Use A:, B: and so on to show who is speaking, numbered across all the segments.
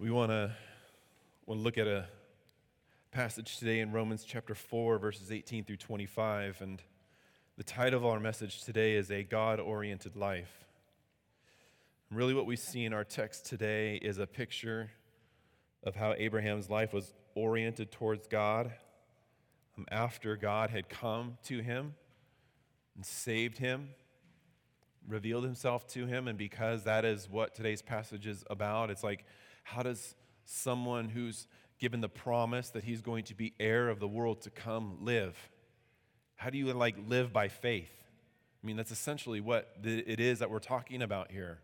A: We want to want to look at a passage today in Romans chapter 4 verses 18 through 25 and the title of our message today is a God-oriented life. And really what we see in our text today is a picture of how Abraham's life was oriented towards God um, after God had come to him and saved him revealed himself to him and because that is what today's passage is about it's like how does someone who's given the promise that he's going to be heir of the world to come live? How do you like live by faith? I mean, that's essentially what it is that we're talking about here.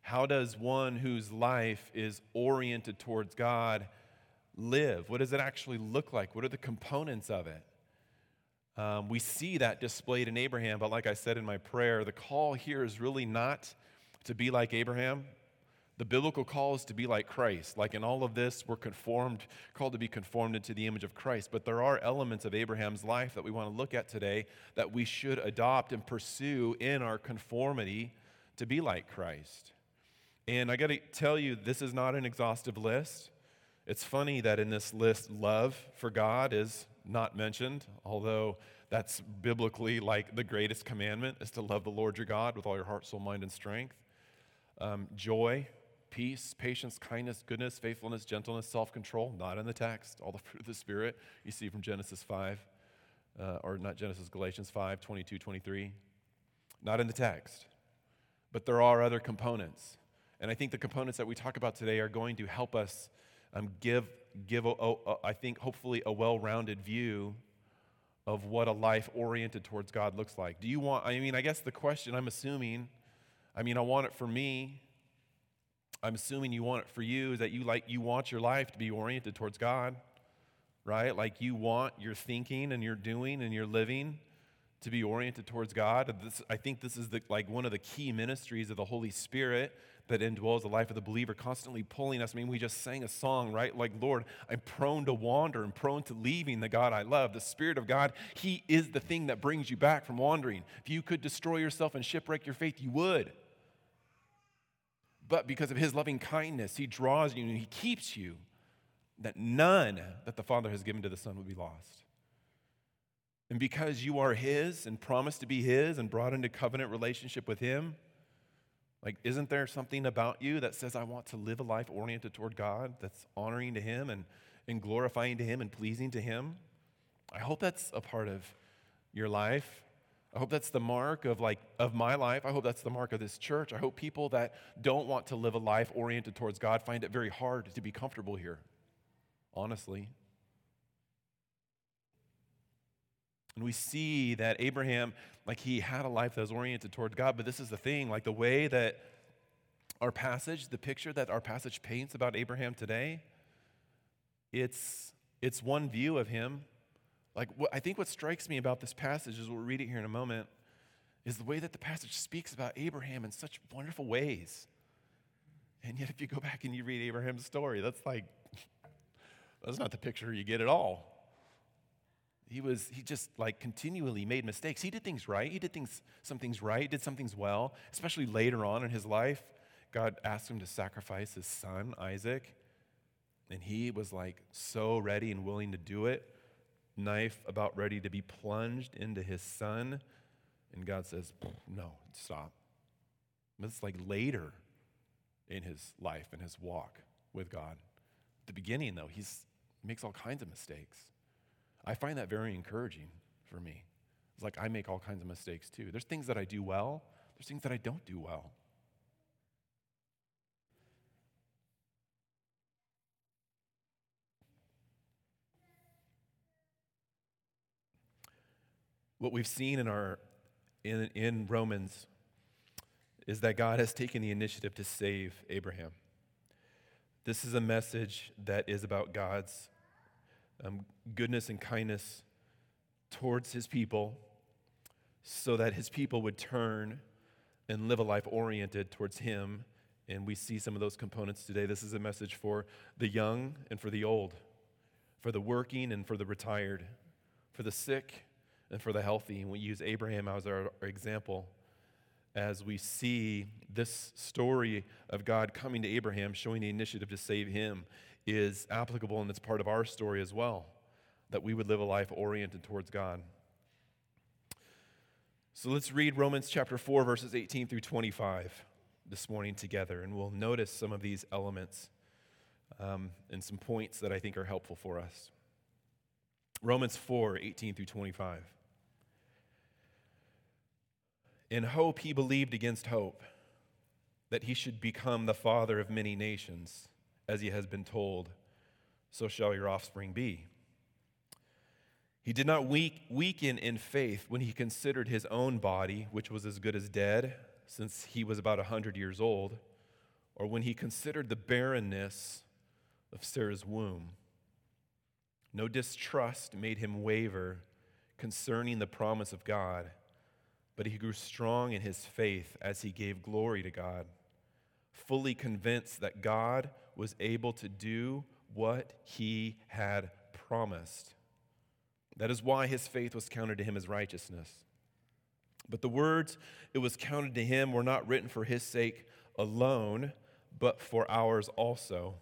A: How does one whose life is oriented towards God live? What does it actually look like? What are the components of it? Um, we see that displayed in Abraham, but like I said in my prayer, the call here is really not to be like Abraham. The biblical call is to be like Christ. Like in all of this, we're conformed, called to be conformed into the image of Christ. But there are elements of Abraham's life that we want to look at today that we should adopt and pursue in our conformity to be like Christ. And I got to tell you, this is not an exhaustive list. It's funny that in this list, love for God is not mentioned, although that's biblically like the greatest commandment is to love the Lord your God with all your heart, soul, mind, and strength. Um, joy, peace, patience, kindness, goodness, faithfulness, gentleness, self control, not in the text. All the fruit of the Spirit you see from Genesis 5, uh, or not Genesis, Galatians 5, 22, 23. Not in the text. But there are other components. And I think the components that we talk about today are going to help us um, give, give a, a, a, I think, hopefully, a well rounded view of what a life oriented towards God looks like. Do you want, I mean, I guess the question I'm assuming, I mean, I want it for me I'm assuming you want it for you is that you like you want your life to be oriented towards God, right? Like you want your thinking and your doing and your living to be oriented towards God. This, I think this is the, like one of the key ministries of the Holy Spirit that indwells the life of the believer, constantly pulling us. I mean, we just sang a song, right? Like, Lord, I'm prone to wander and prone to leaving the God I love. The Spirit of God, He is the thing that brings you back from wandering. If you could destroy yourself and shipwreck your faith, you would. But because of his loving kindness, he draws you and he keeps you, that none that the Father has given to the Son would be lost. And because you are his and promised to be his and brought into covenant relationship with him, like, isn't there something about you that says, I want to live a life oriented toward God that's honoring to him and, and glorifying to him and pleasing to him? I hope that's a part of your life. I hope that's the mark of like of my life. I hope that's the mark of this church. I hope people that don't want to live a life oriented towards God find it very hard to be comfortable here. Honestly. And we see that Abraham, like he had a life that was oriented towards God, but this is the thing, like the way that our passage, the picture that our passage paints about Abraham today, it's it's one view of him like, what, I think what strikes me about this passage, as we'll read it here in a moment, is the way that the passage speaks about Abraham in such wonderful ways. And yet, if you go back and you read Abraham's story, that's like, that's not the picture you get at all. He was, he just like continually made mistakes. He did things right. He did things, some things right, did some things well, especially later on in his life. God asked him to sacrifice his son, Isaac. And he was like so ready and willing to do it knife about ready to be plunged into his son. And God says, No, stop. But it's like later in his life and his walk with God. At the beginning, though, he makes all kinds of mistakes. I find that very encouraging for me. It's like I make all kinds of mistakes too. There's things that I do well, there's things that I don't do well. What we've seen in, our, in, in Romans is that God has taken the initiative to save Abraham. This is a message that is about God's um, goodness and kindness towards his people so that his people would turn and live a life oriented towards him. And we see some of those components today. This is a message for the young and for the old, for the working and for the retired, for the sick and for the healthy. And we use Abraham as our, example. as we see this story of God coming to Abraham, showing the initiative to save him, is applicable and it's part of our story as well, that we would live a life oriented towards God. So let's read Romans chapter 4, verses 18 through 25 this morning together, and we'll notice some of these elements um, and some points that I think are helpful for us. Romans 4, 18 through 25. In hope, he believed against hope that he should become the father of many nations, as he has been told, so shall your offspring be. He did not weak, weaken in faith when he considered his own body, which was as good as dead, since he was about a 100 years old, or when he considered the barrenness of Sarah's womb. No distrust made him waver concerning the promise of God but he grew strong in his faith as he gave glory to God, fully convinced that God was able to do what he had promised. That is why his faith was counted to him as righteousness. But the words it was counted to him were not written for his sake alone, but for ours also.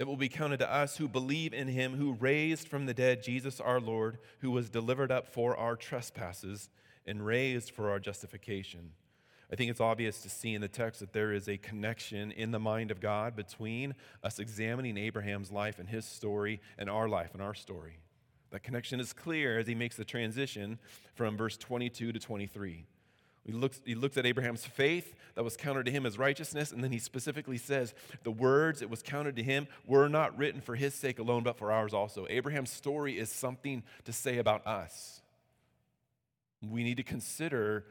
A: It will be counted to us who believe in him who raised from the dead Jesus our Lord, who was delivered up for our trespasses and raised for our justification. I think it's obvious to see in the text that there is a connection in the mind of God between us examining Abraham's life and his story and our life and our story. That connection is clear as he makes the transition from verse 22 to 23. He looks, he looks at Abraham's faith that was counted to him as righteousness, and then he specifically says, The words that was counted to him were not written for his sake alone, but for ours also. Abraham's story is something to say about us. We need to consider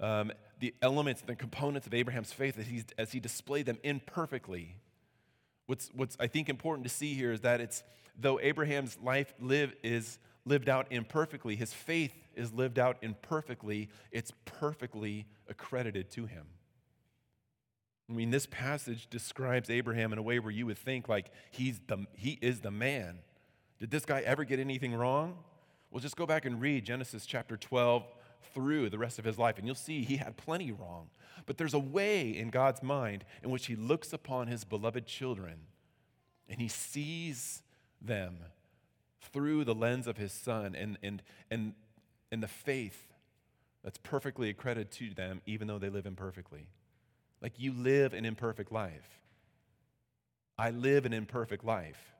A: um, the elements, the components of Abraham's faith as, he's, as he displayed them imperfectly. What's, what's I think important to see here is that it's though Abraham's life live, is lived out imperfectly, his faith is lived out imperfectly, it's perfectly accredited to him. I mean, this passage describes Abraham in a way where you would think like he's the, he is the man. Did this guy ever get anything wrong? Well, just go back and read Genesis chapter 12 through the rest of his life, and you'll see he had plenty wrong. But there's a way in God's mind in which he looks upon his beloved children and he sees them through the lens of his son and, and, and, and the faith that's perfectly accredited to them, even though they live imperfectly. Like you live an imperfect life. I live an imperfect life.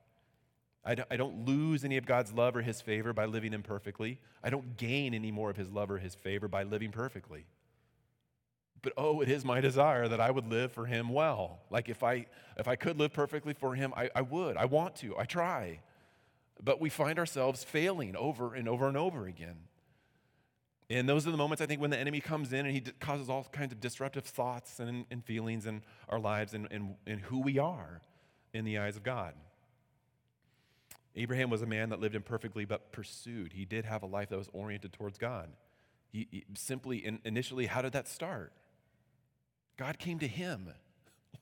A: I don't lose any of God's love or his favor by living imperfectly. I don't gain any more of his love or his favor by living perfectly. But oh, it is my desire that I would live for him well. Like if I if I could live perfectly for him, I, I would. I want to. I try. But we find ourselves failing over and over and over again. And those are the moments I think when the enemy comes in and he causes all kinds of disruptive thoughts and, and feelings in our lives and, and, and who we are in the eyes of God. Abraham was a man that lived imperfectly but pursued. He did have a life that was oriented towards God. He, he simply, in, initially, how did that start? God came to him.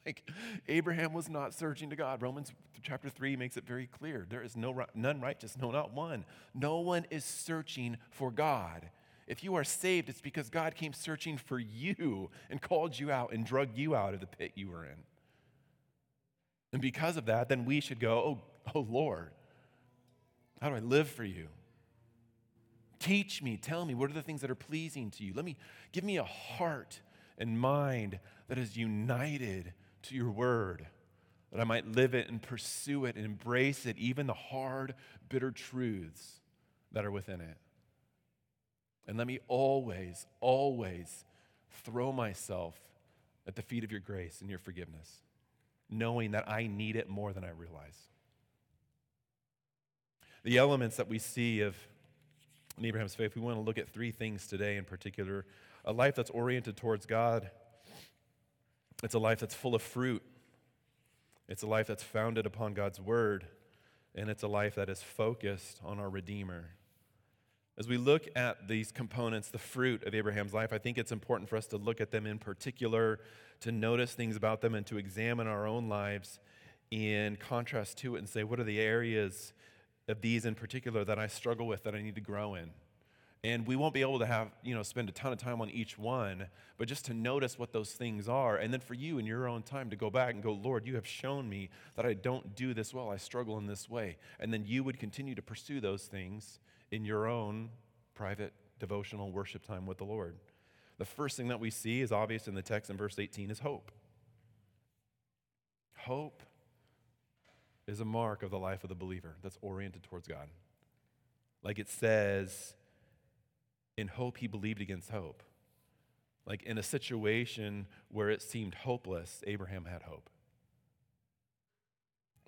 A: Like Abraham was not searching to God. Romans chapter 3 makes it very clear. There is no none righteous, no not one. No one is searching for God. If you are saved, it's because God came searching for you and called you out and drug you out of the pit you were in. And because of that, then we should go, "Oh, oh Lord, how do I live for you? Teach me, tell me, what are the things that are pleasing to you? Let me give me a heart and mind that is united to your word, that I might live it and pursue it and embrace it, even the hard, bitter truths that are within it. And let me always, always throw myself at the feet of your grace and your forgiveness, knowing that I need it more than I realize the elements that we see of in Abraham's faith, we want to look at three things today in particular. A life that's oriented towards God, it's a life that's full of fruit, it's a life that's founded upon God's word, and it's a life that is focused on our Redeemer. As we look at these components, the fruit of Abraham's life, I think it's important for us to look at them in particular, to notice things about them, and to examine our own lives in contrast to it and say, what are the areas of these in particular that I struggle with that I need to grow in? And we won't be able to have, you know, spend a ton of time on each one, but just to notice what those things are. And then for you in your own time to go back and go, Lord, you have shown me that I don't do this well. I struggle in this way. And then you would continue to pursue those things in your own private devotional worship time with the Lord. The first thing that we see is obvious in the text in verse 18 is hope. Hope is a mark of the life of the believer that's oriented towards God. Like it says, in hope he believed against hope. Like in a situation where it seemed hopeless, Abraham had hope.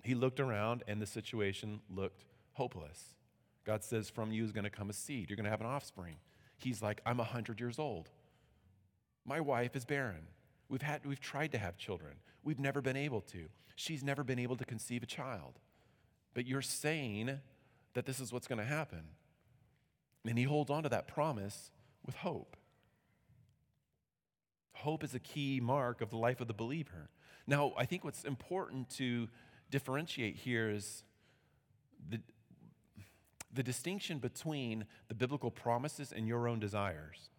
A: He looked around and the situation looked hopeless. God says, From you is going to come a seed. You're going to have an offspring. He's like, I'm 100 years old. My wife is barren. We've, had, we've tried to have children. We've never been able to. She's never been able to conceive a child. But you're saying that this is what's going to happen. And he holds on to that promise with hope. Hope is a key mark of the life of the believer. Now, I think what's important to differentiate here is the, the distinction between the biblical promises and your own desires.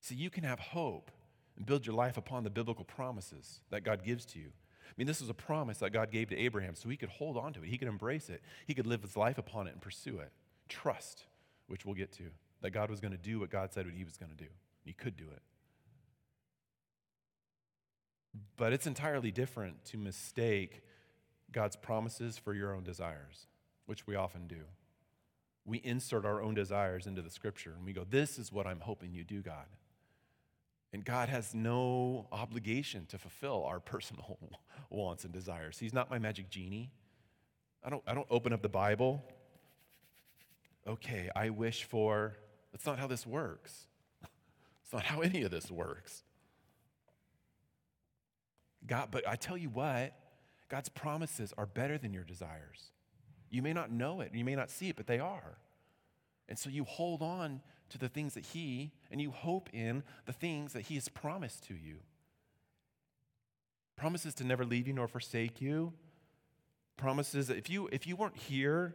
A: See, you can have hope and build your life upon the biblical promises that God gives to you. I mean, this was a promise that God gave to Abraham, so he could hold on to it. He could embrace it. He could live his life upon it and pursue it. Trust, which we'll get to, that God was going to do what God said what he was going to do. He could do it. But it's entirely different to mistake God's promises for your own desires, which we often do. We insert our own desires into the scripture and we go, This is what I'm hoping you do, God. And God has no obligation to fulfill our personal wants and desires. He's not my magic genie. I don't, I don't open up the Bible. Okay, I wish for. That's not how this works. It's not how any of this works. God, but I tell you what, God's promises are better than your desires. You may not know it, you may not see it, but they are. And so you hold on to the things that He, and you hope in the things that He has promised to you. Promises to never leave you nor forsake you. Promises that if you, if you weren't here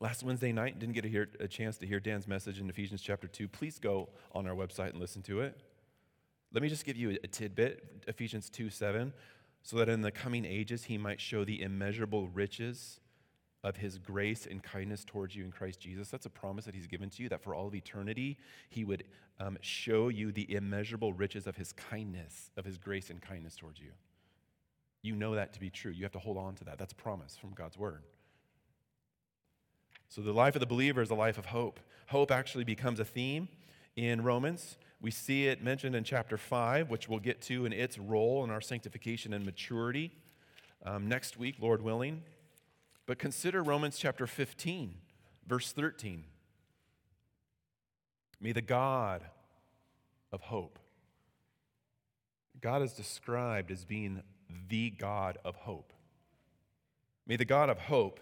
A: last Wednesday night, and didn't get to hear, a chance to hear Dan's message in Ephesians chapter 2, please go on our website and listen to it. Let me just give you a, a tidbit Ephesians 2 7, so that in the coming ages he might show the immeasurable riches of his grace and kindness towards you in Christ Jesus. That's a promise that he's given to you, that for all of eternity, he would um, show you the immeasurable riches of his kindness, of his grace and kindness towards you. You know that to be true. You have to hold on to that. That's a promise from God's word. So, the life of the believer is a life of hope. Hope actually becomes a theme in Romans. We see it mentioned in chapter 5, which we'll get to in its role in our sanctification and maturity um, next week, Lord willing. But consider Romans chapter 15, verse 13. May the God of hope, God is described as being the God of hope. May the God of hope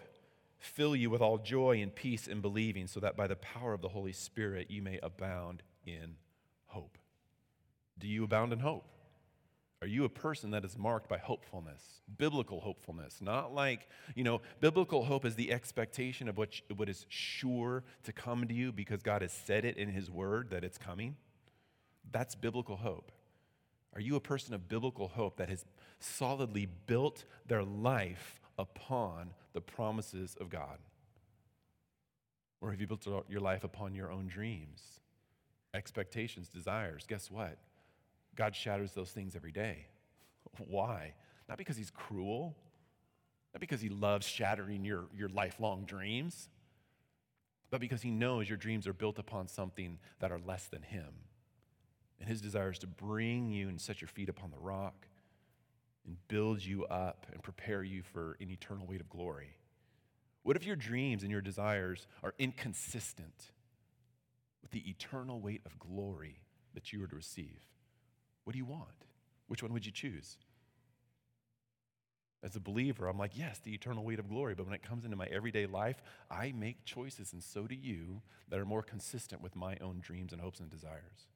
A: fill you with all joy and peace in believing, so that by the power of the Holy Spirit you may abound in hope. Do you abound in hope? Are you a person that is marked by hopefulness, biblical hopefulness? Not like, you know, biblical hope is the expectation of what, what is sure to come to you because God has said it in His Word that it's coming. That's biblical hope. Are you a person of biblical hope that has solidly built their life upon the promises of God? Or have you built your life upon your own dreams, expectations, desires? Guess what? God shatters those things every day. Why? Not because he's cruel, not because he loves shattering your, your lifelong dreams, but because he knows your dreams are built upon something that are less than him. And his desire is to bring you and set your feet upon the rock and build you up and prepare you for an eternal weight of glory. What if your dreams and your desires are inconsistent with the eternal weight of glory that you are to receive? What do you want? Which one would you choose? As a believer, I'm like, yes, the eternal weight of glory. But when it comes into my everyday life, I make choices, and so do you, that are more consistent with my own dreams and hopes and desires.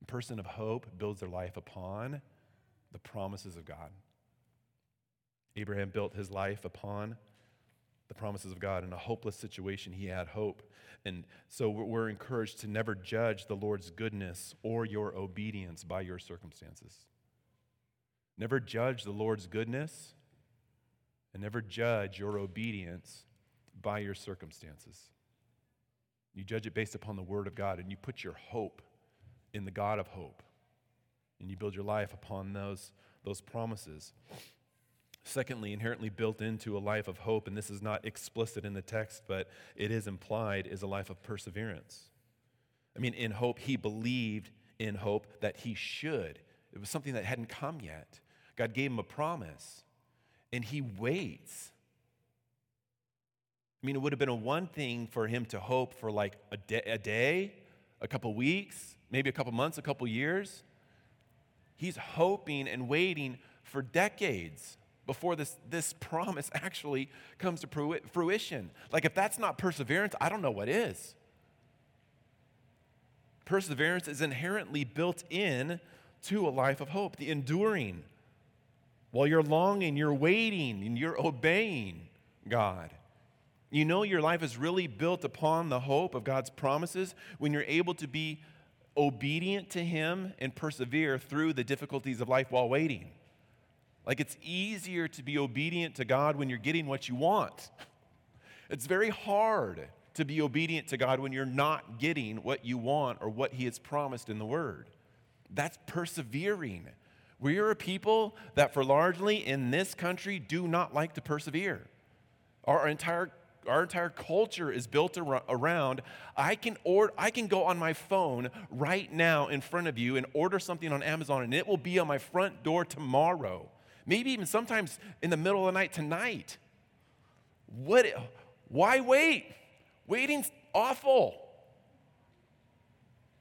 A: A person of hope builds their life upon the promises of God. Abraham built his life upon the promises of God. In a hopeless situation, he had hope. And so we're encouraged to never judge the Lord's goodness or your obedience by your circumstances. Never judge the Lord's goodness and never judge your obedience by your circumstances. You judge it based upon the Word of God and you put your hope in the God of hope. And you build your life upon those, those promises. Secondly, inherently built into a life of hope, and this is not explicit in the text, but it is implied, is a life of perseverance. I mean, in hope, he believed in hope that he should. It was something that hadn't come yet. God gave him a promise, and he waits. I mean, it would have been a one thing for him to hope for like a day, a, day, a couple weeks, maybe a couple months, a couple years. He's hoping and waiting for decades before this, this promise actually comes to fruition. Like, if that's not perseverance, I don't know what is. Perseverance is inherently built in to a life of hope, the enduring. While you're longing, you're waiting, and you're obeying God. You know your life is really built upon the hope of God's promises when you're able to be obedient to Him and persevere through the difficulties of life while waiting. Like it's easier to be obedient to God when you're getting what you want. It's very hard to be obedient to God when you're not getting what you want or what He has promised in the Word. That's persevering. We are a people that, for largely in this country, do not like to persevere. Our entire our entire culture is built around I can order I can go on my phone right now in front of you and order something on Amazon and it will be on my front door tomorrow maybe even sometimes in the middle of the night tonight. What, why wait? Waiting's awful.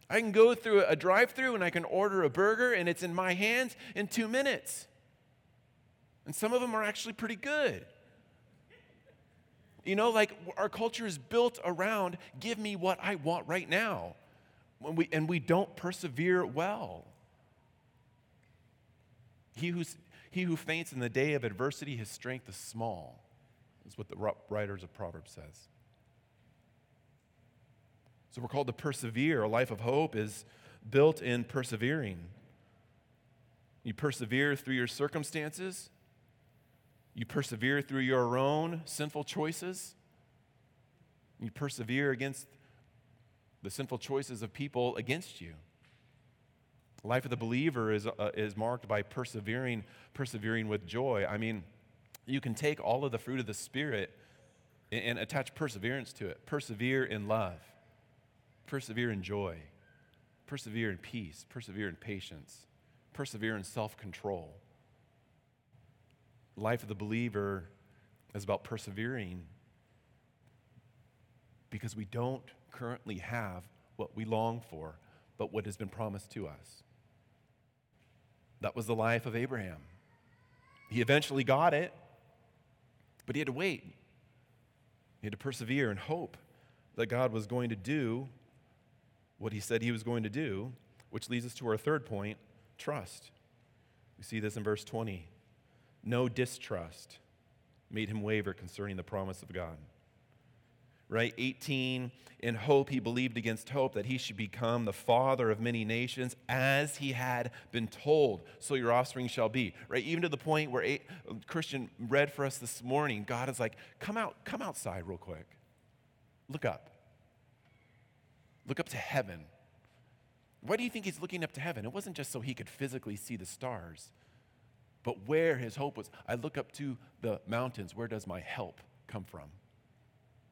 A: I can go through a drive through and I can order a burger and it's in my hands in two minutes. And some of them are actually pretty good. You know, like our culture is built around give me what I want right now. When we, and we don't persevere well. He who's he who faints in the day of adversity, his strength is small, is what the writers of Proverbs says. So we're called to persevere. A life of hope is built in persevering. You persevere through your circumstances, you persevere through your own sinful choices, you persevere against the sinful choices of people against you. Life of the believer is, uh, is marked by persevering, persevering with joy. I mean, you can take all of the fruit of the Spirit and, and attach perseverance to it. Persevere in love, persevere in joy, persevere in peace, persevere in patience, persevere in self control. Life of the believer is about persevering because we don't currently have what we long for, but what has been promised to us. That was the life of Abraham. He eventually got it, but he had to wait. He had to persevere and hope that God was going to do what he said he was going to do, which leads us to our third point trust. We see this in verse 20. No distrust made him waver concerning the promise of God right? 18, in hope he believed against hope that he should become the father of many nations as he had been told, so your offspring shall be, right? Even to the point where a, Christian read for us this morning, God is like, come out, come outside real quick. Look up. Look up to heaven. Why do you think he's looking up to heaven? It wasn't just so he could physically see the stars, but where his hope was. I look up to the mountains. Where does my help come from?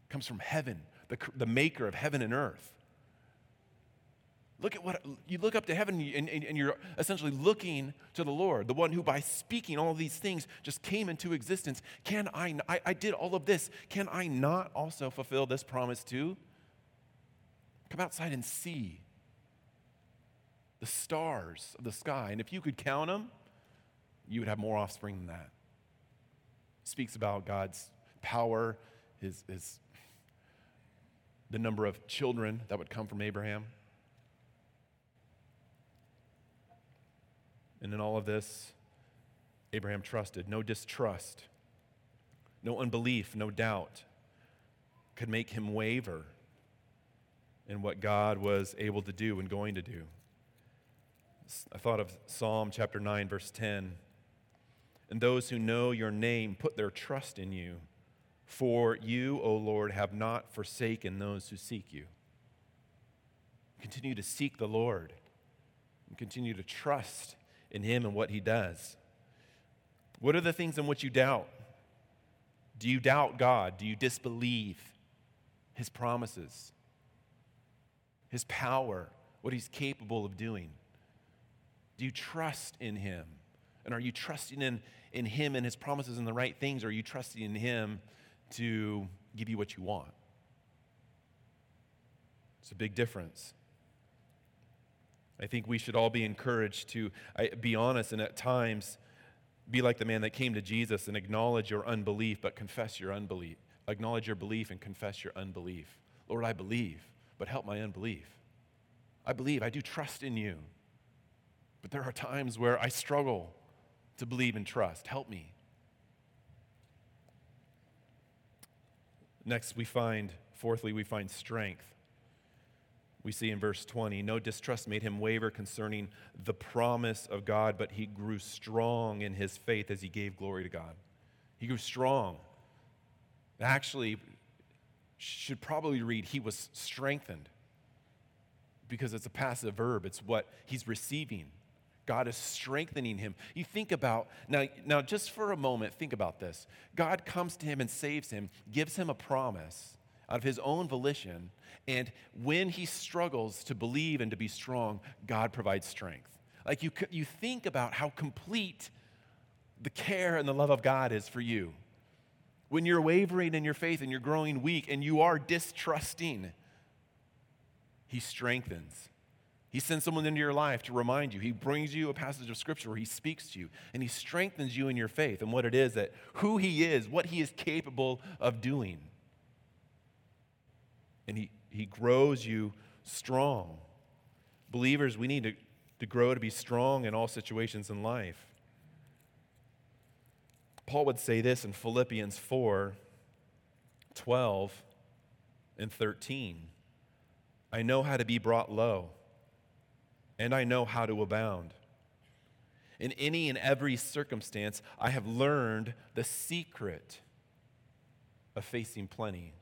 A: Comes from heaven, the, the maker of heaven and earth. Look at what you look up to heaven and, and, and, you're essentially looking to the Lord, the one who by speaking all these things just came into existence. Can I, I, I did all of this. Can I not also fulfill this promise too? Come outside and see the stars of the sky. And if you could count them, you would have more offspring than that. Speaks about God's power, his, his the number of children that would come from Abraham. And in all of this, Abraham trusted, no distrust. no unbelief, no doubt could make him waver in what God was able to do and going to do. I thought of Psalm chapter 9, verse 10. And those who know your name put their trust in you. For you, O Lord, have not forsaken those who seek you. Continue to seek the Lord and continue to trust in Him and what He does. What are the things in which you doubt? Do you doubt God? Do you disbelieve His promises, His power, what He's capable of doing? Do you trust in Him? And are you trusting in, in Him and His promises and the right things? Or are you trusting in Him to give you what you want? It's a big difference. I think we should all be encouraged to be honest and at times be like the man that came to Jesus and acknowledge your unbelief, but confess your unbelief. Acknowledge your belief and confess your unbelief. Lord, I believe, but help my unbelief. I believe, I do trust in you. But there are times where I struggle to believe and trust. Help me. Next, we find, fourthly, we find strength. We see in verse 20, no distrust made him waver concerning the promise of God, but he grew strong in his faith as he gave glory to God. He grew strong. Actually, should probably read, he was strengthened because it's a passive verb. It's what he's receiving. God is strengthening him. You think about, now, now just for a moment, think about this. God comes to him and saves him, gives him a promise out of his own volition, and when he struggles to believe and to be strong, God provides strength. Like you, you think about how complete the care and the love of God is for you. When you're wavering in your faith and you're growing weak and you are distrusting, he strengthens. He sends someone into your life to remind you. He brings you a passage of scripture where he speaks to you and he strengthens you in your faith and what it is that who he is, what he is capable of doing. And he, he grows you strong. Believers, we need to, to grow to be strong in all situations in life. Paul would say this in Philippians 4 12 and 13. I know how to be brought low and I know how to abound. In any and every circumstance, I have learned the secret of facing plenty,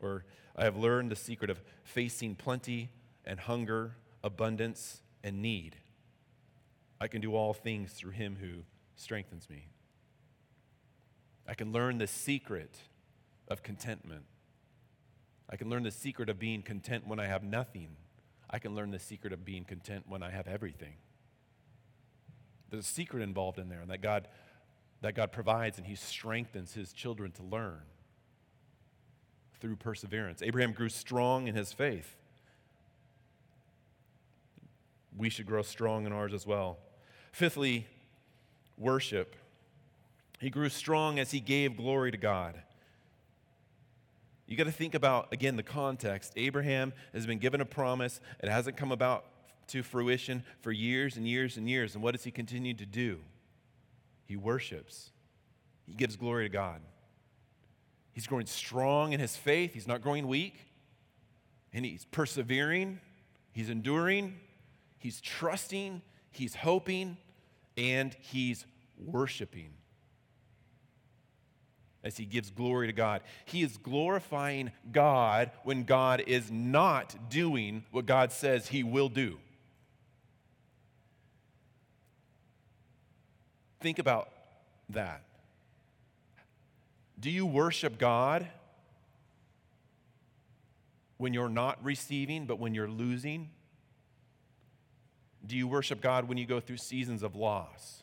A: or I have learned the secret of facing plenty and hunger, abundance and need. I can do all things through him who strengthens me. I can learn the secret of contentment. I can learn the secret of being content when I have nothing I can learn the secret of being content when I have everything. There's a secret involved in there, and that God, that God provides and He strengthens His children to learn through perseverance. Abraham grew strong in his faith. We should grow strong in ours as well. Fifthly, worship. He grew strong as he gave glory to God. You got to think about, again, the context. Abraham has been given a promise, it hasn't come about to fruition for years and years and years. And what does he continue to do? He worships, he gives glory to God. He's growing strong in his faith, he's not growing weak, and he's persevering, he's enduring, he's trusting, he's hoping, and he's worshiping as he gives glory to God. He is glorifying God when God is not doing what God says he will do. Think about that. Do you worship God when you're not receiving, but when you're losing? Do you worship God when you go through seasons of loss?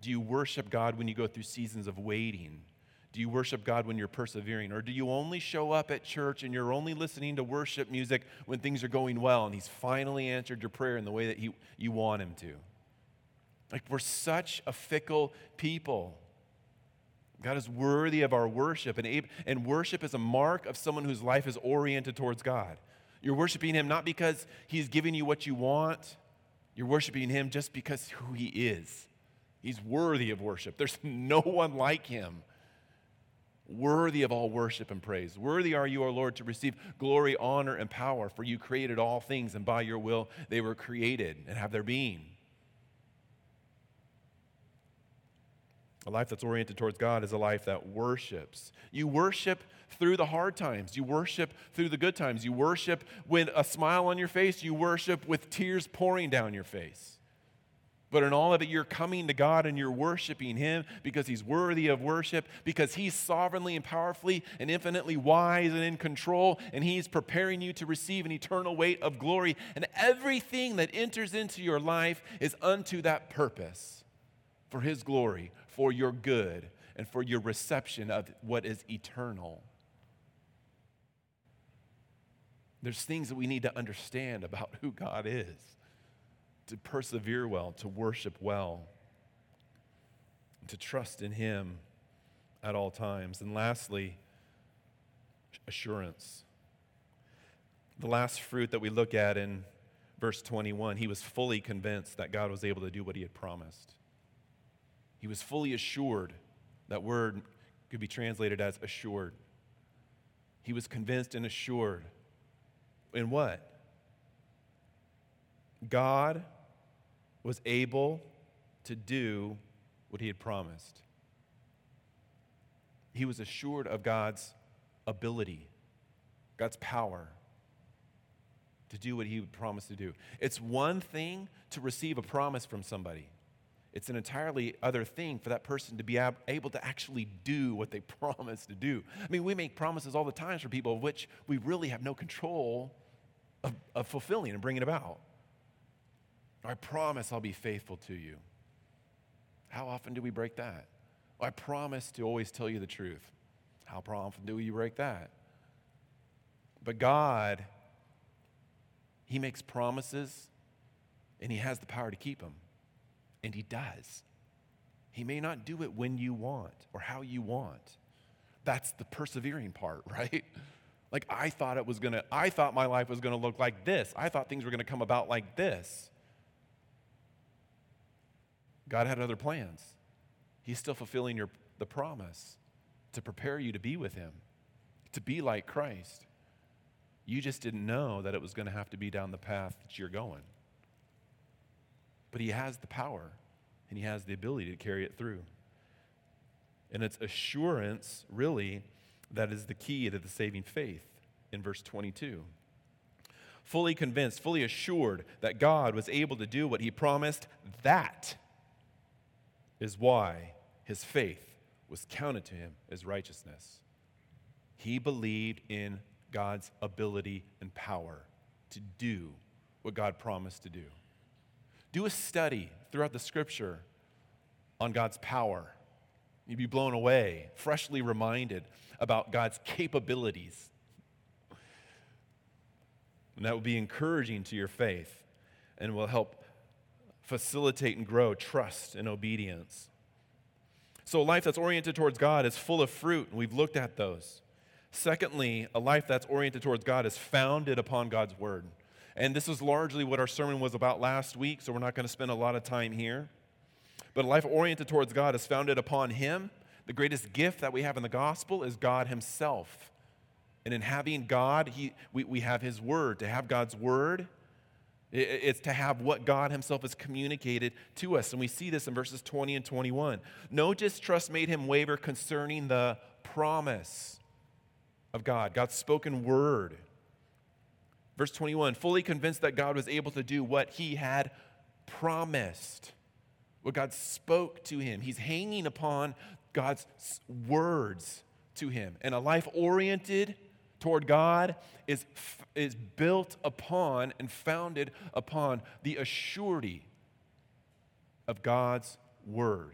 A: Do you worship God when you go through seasons of waiting? Do you worship God when you're persevering? Or do you only show up at church and you're only listening to worship music when things are going well and He's finally answered your prayer in the way that he, you want Him to? Like, we're such a fickle people. God is worthy of our worship, and, and worship is a mark of someone whose life is oriented towards God. You're worshiping Him not because He's giving you what you want, you're worshiping Him just because who He is. He's worthy of worship. There's no one like Him. Worthy of all worship and praise. Worthy are you, O Lord, to receive glory, honor, and power, for you created all things, and by your will they were created and have their being. A life that's oriented towards God is a life that worships. You worship through the hard times. You worship through the good times. You worship with a smile on your face. You worship with tears pouring down your face. But in all of it, you're coming to God and you're worshiping Him because He's worthy of worship, because He's sovereignly and powerfully and infinitely wise and in control, and He's preparing you to receive an eternal weight of glory. And everything that enters into your life is unto that purpose for His glory, for your good, and for your reception of what is eternal. There's things that we need to understand about who God is to persevere well, to worship well, to trust in Him at all times. And lastly, assurance. The last fruit that we look at in verse 21, he was fully convinced that God was able to do what he had promised. He was fully assured. That word could be translated as assured. He was convinced and assured. In what? God was able to do what he had promised. He was assured of God's ability, God's power to do what he would promise to do. It's one thing to receive a promise from somebody. It's an entirely other thing for that person to be able to actually do what they promise to do. I mean, we make promises all the time for people of which we really have no control of, of fulfilling and bringing about. I promise I'll be faithful to you. How often do we break that? I promise to always tell you the truth. How often do you break that? But God, He makes promises and He has the power to keep them. And He does. He may not do it when you want or how you want. That's the persevering part, right? Like I thought it was gonna, I thought my life was gonna look like this. I thought things were gonna come about like this. God had other plans. He's still fulfilling your, the promise to prepare you to be with Him, to be like Christ. You just didn't know that it was going to have to be down the path that you're going. But He has the power and He has the ability to carry it through. And it's assurance, really, that is the key to the saving faith in verse 22. Fully convinced, fully assured that God was able to do what He promised, that is why his faith was counted to him as righteousness. He believed in God's ability and power to do what God promised to do. Do a study throughout the scripture on God's power. You'd be blown away, freshly reminded about God's capabilities. And that will be encouraging to your faith and will help facilitate and grow trust and obedience. So, a life that's oriented towards God is full of fruit, and we've looked at those. Secondly, a life that's oriented towards God is founded upon God's word. And this is largely what our sermon was about last week, so we're not going to spend a lot of time here. But a life oriented towards God is founded upon Him. The greatest gift that we have in the gospel is God Himself. And in having God, he, we, we have His word. To have God's word it's to have what God Himself has communicated to us. And we see this in verses 20 and 21. No distrust made him waver concerning the promise of God, God's spoken word. Verse 21 fully convinced that God was able to do what He had promised, what God spoke to him. He's hanging upon God's words to him. And a life oriented toward God is, is built upon and founded upon the assurity of God's word.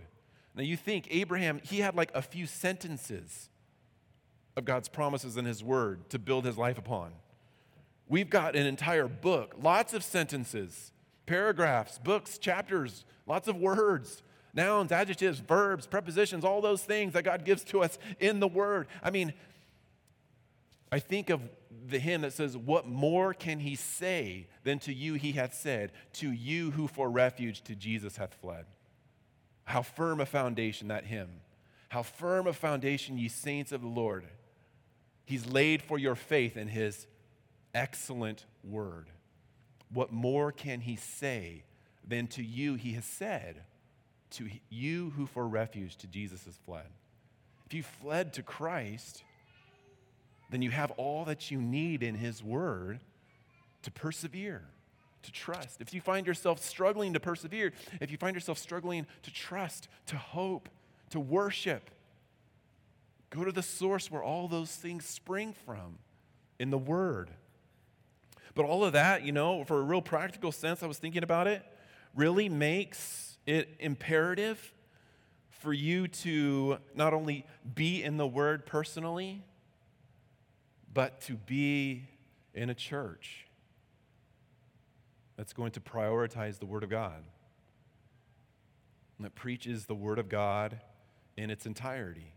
A: Now, you think Abraham, he had like a few sentences of God's promises in his word to build his life upon. We've got an entire book, lots of sentences, paragraphs, books, chapters, lots of words, nouns, adjectives, verbs, prepositions, all those things that God gives to us in the word. I mean, I think of the hymn that says, What more can he say than to you he hath said, to you who for refuge to Jesus hath fled? How firm a foundation that hymn. How firm a foundation, ye saints of the Lord. He's laid for your faith in his excellent word. What more can he say than to you he has said, to you who for refuge to Jesus has fled? If you fled to Christ, then you have all that you need in his word to persevere, to trust. If you find yourself struggling to persevere, if you find yourself struggling to trust, to hope, to worship, go to the source where all those things spring from in the Word. But all of that, you know, for a real practical sense, I was thinking about it, really makes it imperative for you to not only be in the Word personally, but to be in a church that's going to prioritize the Word of God, that preaches the Word of God in its entirety.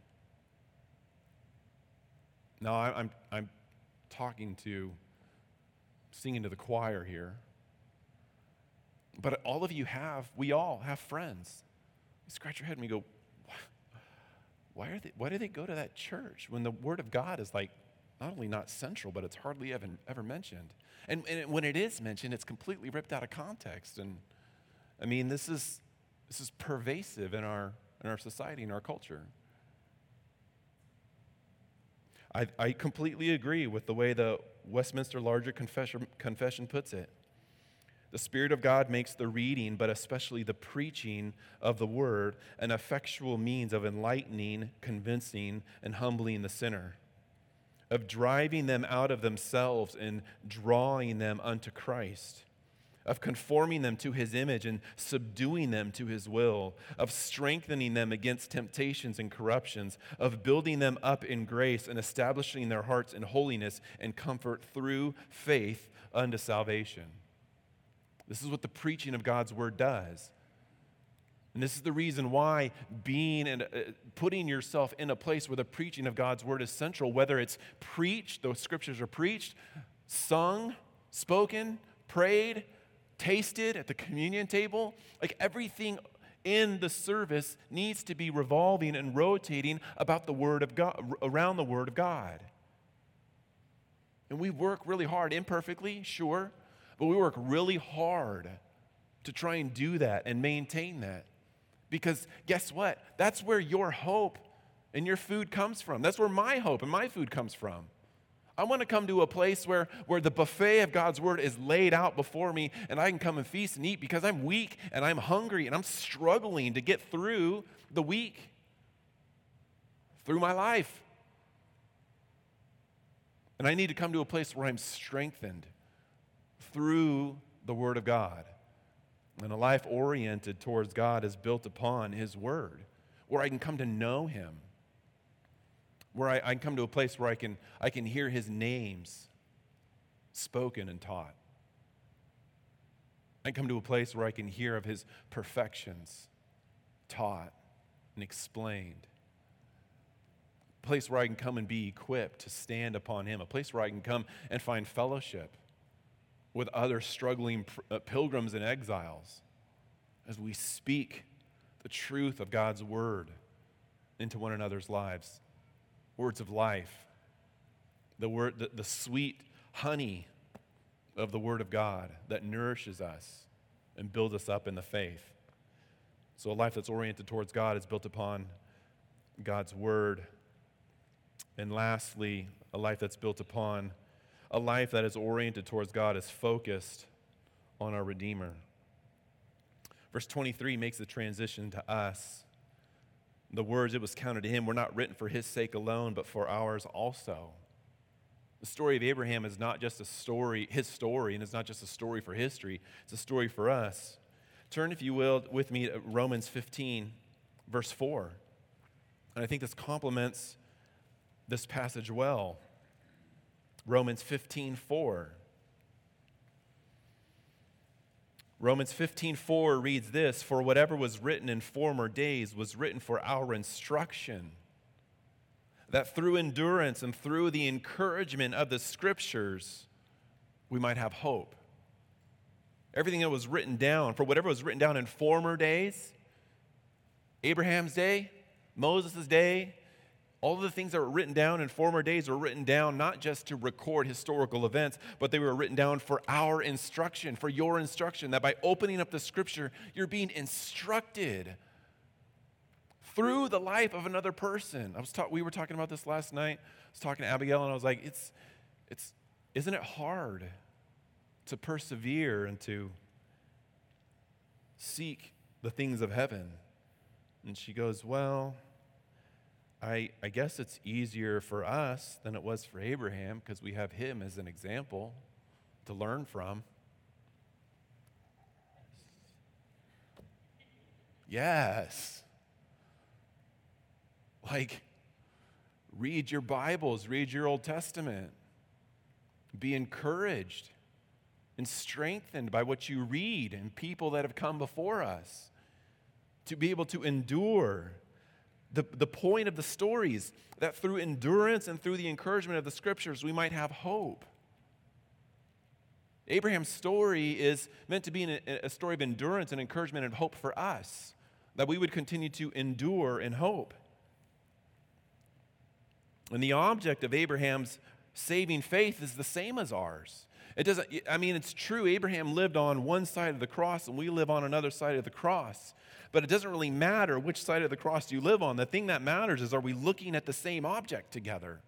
A: Now, I'm, I'm talking to, singing to the choir here. But all of you have, we all have friends. You scratch your head and you go, why, are they, why do they go to that church when the Word of God is like not only not central, but it's hardly ever, ever mentioned? And, and when it is mentioned, it's completely ripped out of context. And I mean, this is, this is pervasive in our, in our society, in our culture. I, I completely agree with the way the Westminster Larger Confession, Confession puts it. The Spirit of God makes the reading, but especially the preaching of the Word, an effectual means of enlightening, convincing, and humbling the sinner, of driving them out of themselves and drawing them unto Christ of conforming them to his image and subduing them to his will, of strengthening them against temptations and corruptions, of building them up in grace and establishing their hearts in holiness and comfort through faith unto salvation. This is what the preaching of God's word does. And this is the reason why being and uh, putting yourself in a place where the preaching of God's word is central, whether it's preached, those scriptures are preached, sung, spoken, prayed, tasted at the communion table. Like everything in the service needs to be revolving and rotating about the Word of God, around the Word of God. And we work really hard, imperfectly, sure, but we work really hard to try and do that and maintain that. Because guess what? That's where your hope and your food comes from. That's where my hope and my food comes from. I want to come to a place where, where the buffet of God's word is laid out before me and I can come and feast and eat because I'm weak and I'm hungry and I'm struggling to get through the week, through my life. And I need to come to a place where I'm strengthened through the Word of God. And a life oriented towards God is built upon His Word, where I can come to know Him where I, I can come to a place where I can, I can hear his names spoken and taught. I come to a place where I can hear of his perfections taught and explained. A place where I can come and be equipped to stand upon him. A place where I can come and find fellowship with other struggling uh, pilgrims and exiles as we speak the truth of God's word into one another's lives words of life, the, word, the, the sweet honey of the Word of God that nourishes us and builds us up in the faith. So, a life that's oriented towards God is built upon God's Word. And lastly, a life that's built upon a life that is oriented towards God is focused on our Redeemer. Verse 23 makes the transition to us the words it was counted to him were not written for his sake alone, but for ours also. The story of Abraham is not just a story, his story, and it's not just a story for history, it's a story for us. Turn, if you will, with me to Romans 15, verse 4. And I think this complements this passage well. Romans 15, 4. Romans 15:4 reads this, "For whatever was written in former days was written for our instruction, that through endurance and through the encouragement of the scriptures we might have hope." Everything that was written down, for whatever was written down in former days, Abraham's day, Moses' day, all of the things that were written down in former days were written down not just to record historical events, but they were written down for our instruction, for your instruction. That by opening up the scripture, you're being instructed through the life of another person. I was ta- we were talking about this last night. I was talking to Abigail, and I was like, it's, it's, isn't it hard to persevere and to seek the things of heaven? And she goes, Well, I, I guess it's easier for us than it was for Abraham because we have him as an example to learn from. Yes. Like, read your Bibles, read your Old Testament. Be encouraged and strengthened by what you read and people that have come before us. To be able to endure. The, the point of the stories that through endurance and through the encouragement of the scriptures, we might have hope. Abraham's story is meant to be an, a story of endurance and encouragement and hope for us, that we would continue to endure in hope. And the object of Abraham's saving faith is the same as ours. It doesn't, I mean, it's true, Abraham lived on one side of the cross and we live on another side of the cross. But it doesn't really matter which side of the cross you live on. The thing that matters is are we looking at the same object together?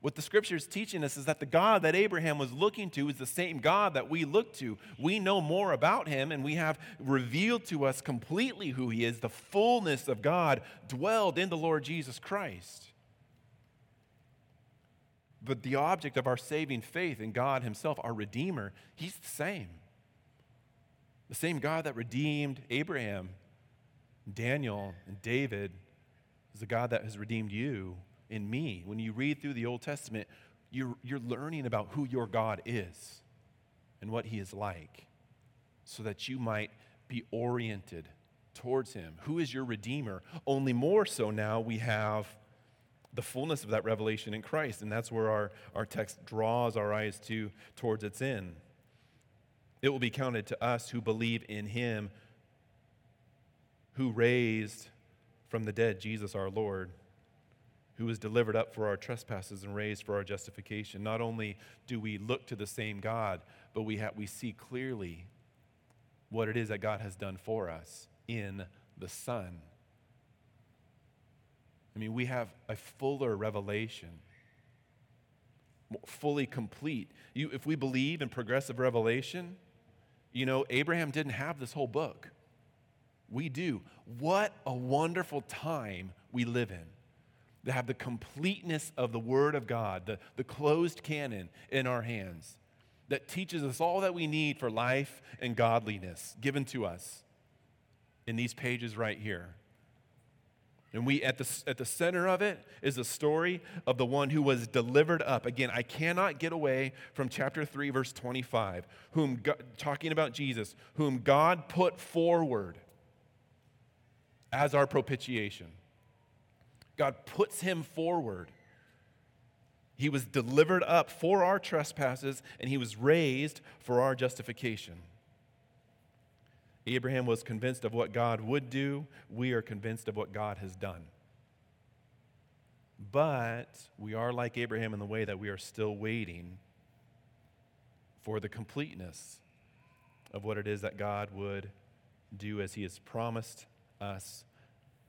A: What the scripture is teaching us is that the God that Abraham was looking to is the same God that we look to. We know more about him and we have revealed to us completely who he is. The fullness of God dwelled in the Lord Jesus Christ. But the object of our saving faith in God Himself, our Redeemer, He's the same. The same God that redeemed Abraham, Daniel, and David is the God that has redeemed you and me. When you read through the Old Testament, you're, you're learning about who your God is and what He is like so that you might be oriented towards Him. Who is your Redeemer? Only more so now we have the fullness of that revelation in Christ. And that's where our, our text draws our eyes to towards its end. It will be counted to us who believe in him who raised from the dead Jesus our Lord, who was delivered up for our trespasses and raised for our justification. Not only do we look to the same God, but we, have, we see clearly what it is that God has done for us in the Son. I mean, we have a fuller revelation, fully complete. You, if we believe in progressive revelation, you know, Abraham didn't have this whole book. We do. What a wonderful time we live in to have the completeness of the Word of God, the, the closed canon in our hands that teaches us all that we need for life and godliness given to us in these pages right here. And we at the, at the center of it is the story of the one who was delivered up. Again, I cannot get away from chapter 3, verse 25, whom God, talking about Jesus, whom God put forward as our propitiation. God puts him forward. He was delivered up for our trespasses, and he was raised for our justification. Abraham was convinced of what God would do. We are convinced of what God has done. But we are like Abraham in the way that we are still waiting for the completeness of what it is that God would do as he has promised us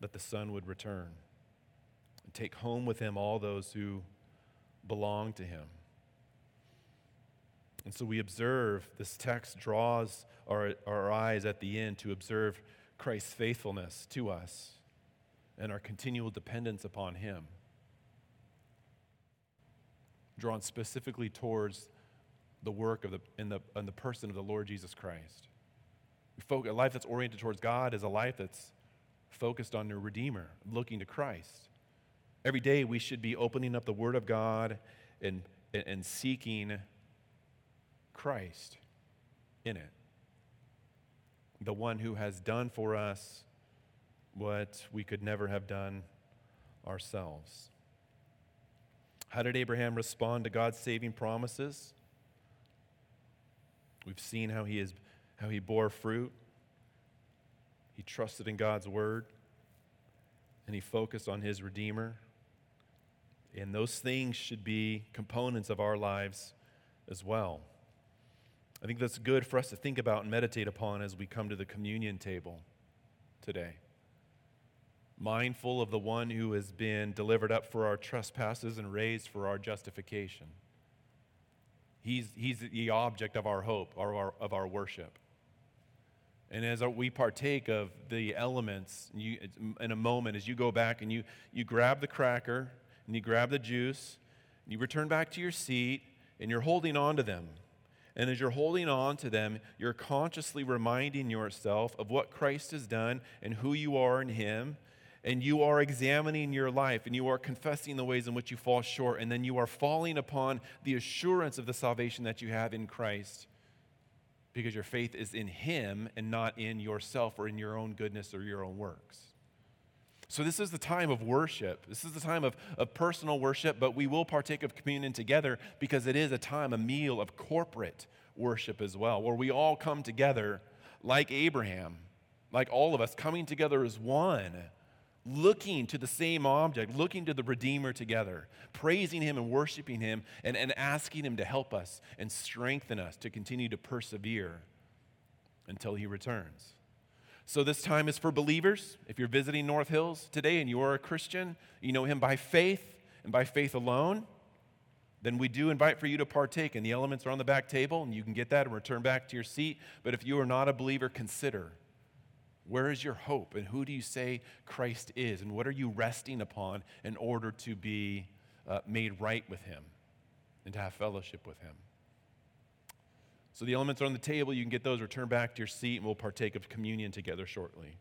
A: that the Son would return and take home with him all those who belong to him. And so we observe, this text draws our, our eyes at the end to observe Christ's faithfulness to us and our continual dependence upon Him. Drawn specifically towards the work of the, in, the, in the person of the Lord Jesus Christ. a life that's oriented towards God is a life that's focused on the Redeemer, looking to Christ. Every day we should be opening up the Word of God and, and, and seeking Christ in it. The one who has done for us what we could never have done ourselves. How did Abraham respond to God's saving promises? We've seen how he, is, how he bore fruit. He trusted in God's word. and he focused on his Redeemer. And those things should be components of our lives as well. I think that's good for us to think about and meditate upon as we come to the communion table today. Mindful of the one who has been delivered up for our trespasses and raised for our justification. He's, he's the object of our hope, or our, of our worship. And as we partake of the elements, you, in a moment, as you go back and you, you grab the cracker and you grab the juice, and you return back to your seat, and you're holding on to them. And as you're holding on to them, you're consciously reminding yourself of what Christ has done and who you are in Him. And you are examining your life and you are confessing the ways in which you fall short. And then you are falling upon the assurance of the salvation that you have in Christ because your faith is in Him and not in yourself or in your own goodness or your own works. So, this is the time of worship. This is the time of, of personal worship, but we will partake of communion together because it is a time, a meal of corporate worship as well, where we all come together like Abraham, like all of us, coming together as one, looking to the same object, looking to the Redeemer together, praising Him and worshiping Him, and, and asking Him to help us and strengthen us to continue to persevere until He returns. So, this time is for believers. If you're visiting North Hills today and you are a Christian, you know Him by faith and by faith alone, then we do invite for you to partake. And the elements are on the back table, and you can get that and return back to your seat. But if you are not a believer, consider where is your hope, and who do you say Christ is, and what are you resting upon in order to be uh, made right with Him and to have fellowship with Him? So the elements are on the table. You can get those, return back to your seat, and we'll partake of communion together shortly.